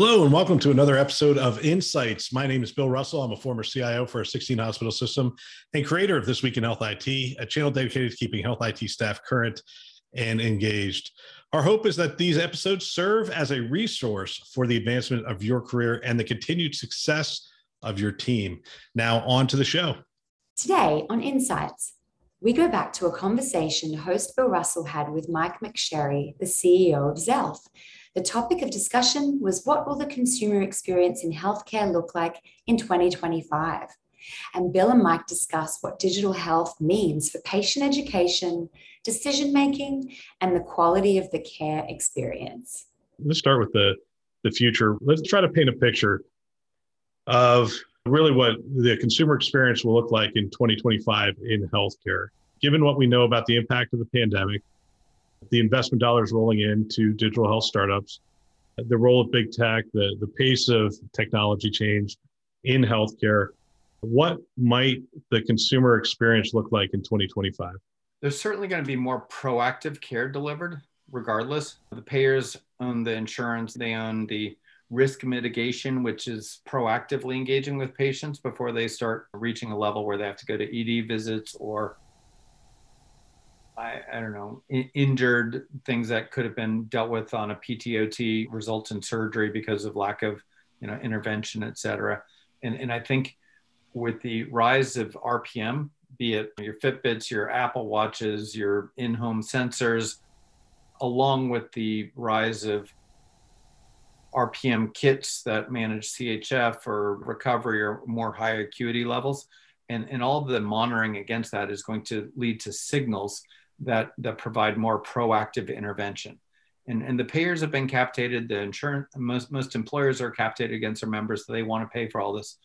Hello, and welcome to another episode of Insights. My name is Bill Russell. I'm a former CIO for a 16 hospital system and creator of This Week in Health IT, a channel dedicated to keeping health IT staff current and engaged. Our hope is that these episodes serve as a resource for the advancement of your career and the continued success of your team. Now, on to the show. Today on Insights, we go back to a conversation host Bill Russell had with Mike McSherry, the CEO of Xealth. The topic of discussion was what will the consumer experience in healthcare look like in 2025? And Bill and Mike discuss what digital health means for patient education, decision making, and the quality of the care experience. Let's start with the, the future. Let's try to paint a picture of really what the consumer experience will look like in 2025 in healthcare. Given what we know about the impact of the pandemic, the investment dollars rolling into digital health startups, the role of big tech, the, the pace of technology change in healthcare, what might the consumer experience look like in 2025? There's certainly going to be more proactive care delivered, regardless. The payers own the insurance, they own the risk mitigation, which is proactively engaging with patients before they start reaching a level where they have to go to ED visits or I, I don't know, in, injured things that could have been dealt with on a PTOT results in surgery because of lack of, you know, intervention, et cetera. And, and I think with the rise of RPM, be it your Fitbits, your Apple Watches, your in-home sensors, along with the rise of RPM kits that manage CHF or recovery or more high acuity levels. And, and all the monitoring against that is going to lead to signals that, that provide more proactive intervention. And, and the payers have been captated, the insurance, most, most employers are captated against their members, so they want to pay for all this.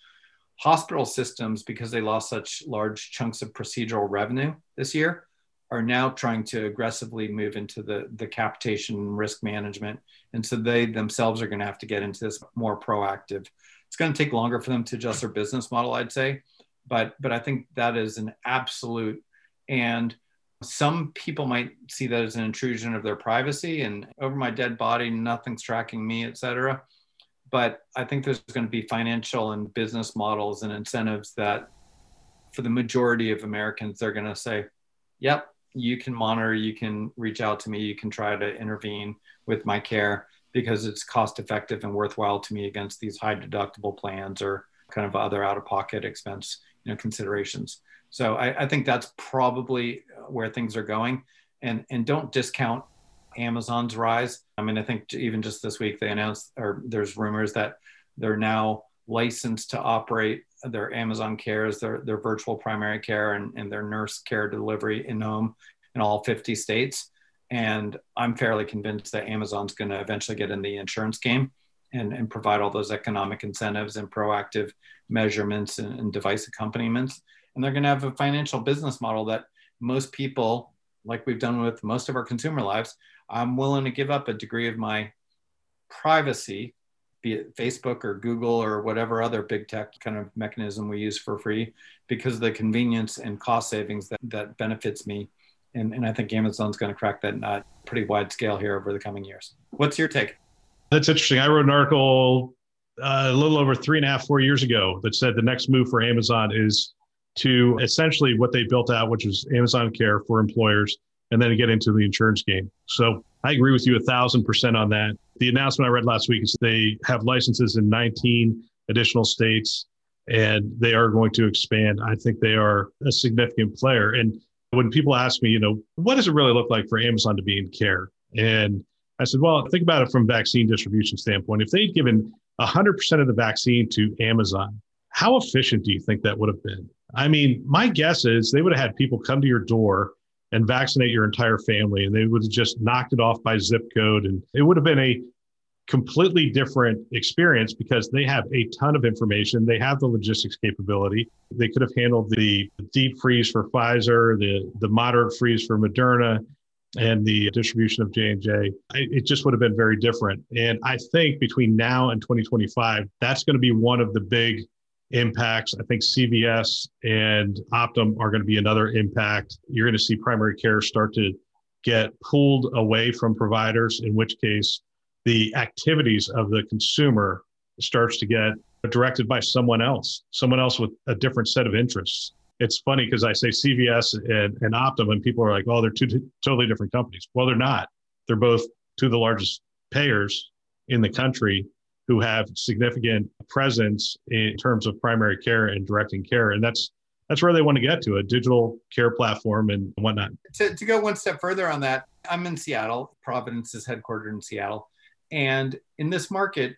Hospital systems, because they lost such large chunks of procedural revenue this year, are now trying to aggressively move into the, the capitation risk management. And so they themselves are going to have to get into this more proactive. It's going to take longer for them to adjust their business model, I'd say. But, but I think that is an absolute. And some people might see that as an intrusion of their privacy and over my dead body, nothing's tracking me, et cetera. But I think there's going to be financial and business models and incentives that for the majority of Americans, they're going to say, yep, you can monitor, you can reach out to me, you can try to intervene with my care because it's cost effective and worthwhile to me against these high deductible plans or kind of other out of pocket expense you know considerations so I, I, think that's probably where things are going and and don't discount amazon's rise i mean i think even just this week they announced or there's rumors that they're now licensed to operate their Amazon cares, their, their virtual primary care, and, and their nurse care delivery in home in all 50 states. And I'm fairly convinced that Amazon's going to eventually get in the insurance game and, and provide all those economic incentives and proactive measurements and, and device accompaniments. And they're going to have a financial business model that most people, like we've done with most of our consumer lives, I'm willing to give up a degree of my privacy be it Facebook or Google or whatever other big tech kind of mechanism we use for free because of the convenience and cost savings that, that benefits me. And, and I think Amazon's going to crack that nut pretty wide scale here over the coming years. What's your take? That's interesting. I wrote an article uh, a little over three and a half, four years ago that said the next move for Amazon is to essentially what they built out, which was Amazon Care for employers, and then get into the insurance game. So I agree with you a thousand percent on that. The announcement I read last week is they have licenses in 19 additional states and they are going to expand. I think they are a significant player. And when people ask me, you know, what does it really look like for Amazon to be in care? And I said, well, think about it from vaccine distribution standpoint. If they'd given 100% of the vaccine to Amazon, how efficient do you think that would have been? I mean, my guess is they would have had people come to your door and vaccinate your entire family. And they would have just knocked it off by zip code. And it would have been a completely different experience because they have a ton of information. They have the logistics capability. They could have handled the deep freeze for Pfizer, the, the moderate freeze for Moderna, and the distribution of J&J. It just would have been very different. And I think between now and 2025, that's going to be one of the big impacts. I think CVS and Optum are going to be another impact. You're going to see primary care start to get pulled away from providers, in which case the activities of the consumer starts to get directed by someone else, someone else with a different set of interests. It's funny because I say CVS and, and Optum, and people are like, oh, they're two t- totally different companies. Well, they're not. They're both two of the largest payers in the country who have significant presence in terms of primary care and directing care. And that's that's where they want to get to a digital care platform and whatnot. To, to go one step further on that, I'm in Seattle. Providence is headquartered in Seattle. And in this market,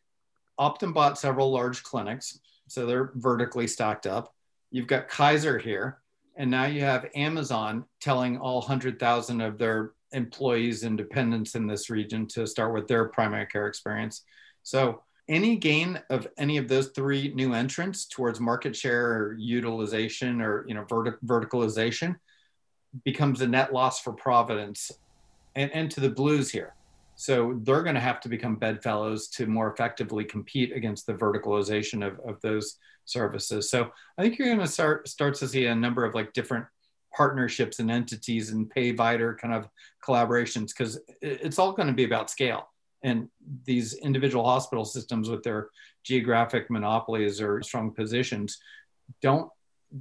Optum bought several large clinics. So they're vertically stocked up. You've got Kaiser here. And now you have Amazon telling all 100,000 of their employees and dependents in this region to start with their primary care experience. So any gain of any of those three new entrants towards market share or utilization or you know vertic- verticalization becomes a net loss for Providence and, and to the Blues here. So they're going to have to become bedfellows to more effectively compete against the verticalization of, of those services. So I think you're going to start start to see a number of like different partnerships and entities and payvider kind of collaborations because it's all going to be about scale and these individual hospital systems with their geographic monopolies or strong positions don't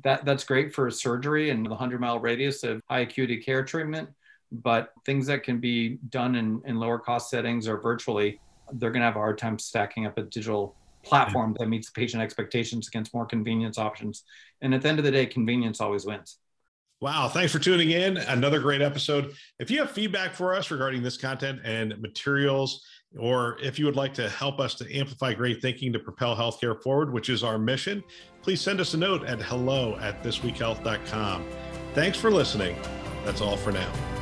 that that's great for surgery and the 100 mile radius of high acuity care treatment but things that can be done in, in lower cost settings or virtually they're going to have a hard time stacking up a digital platform that meets patient expectations against more convenience options. And at the end of the day convenience always wins Wow. Thanks for tuning in. Another great episode. If you have feedback for us regarding this content and materials, or if you would like to help us to amplify great thinking to propel healthcare forward, which is our mission, please send us a note at hello at thisweekhealth.com. Thanks for listening. That's all for now.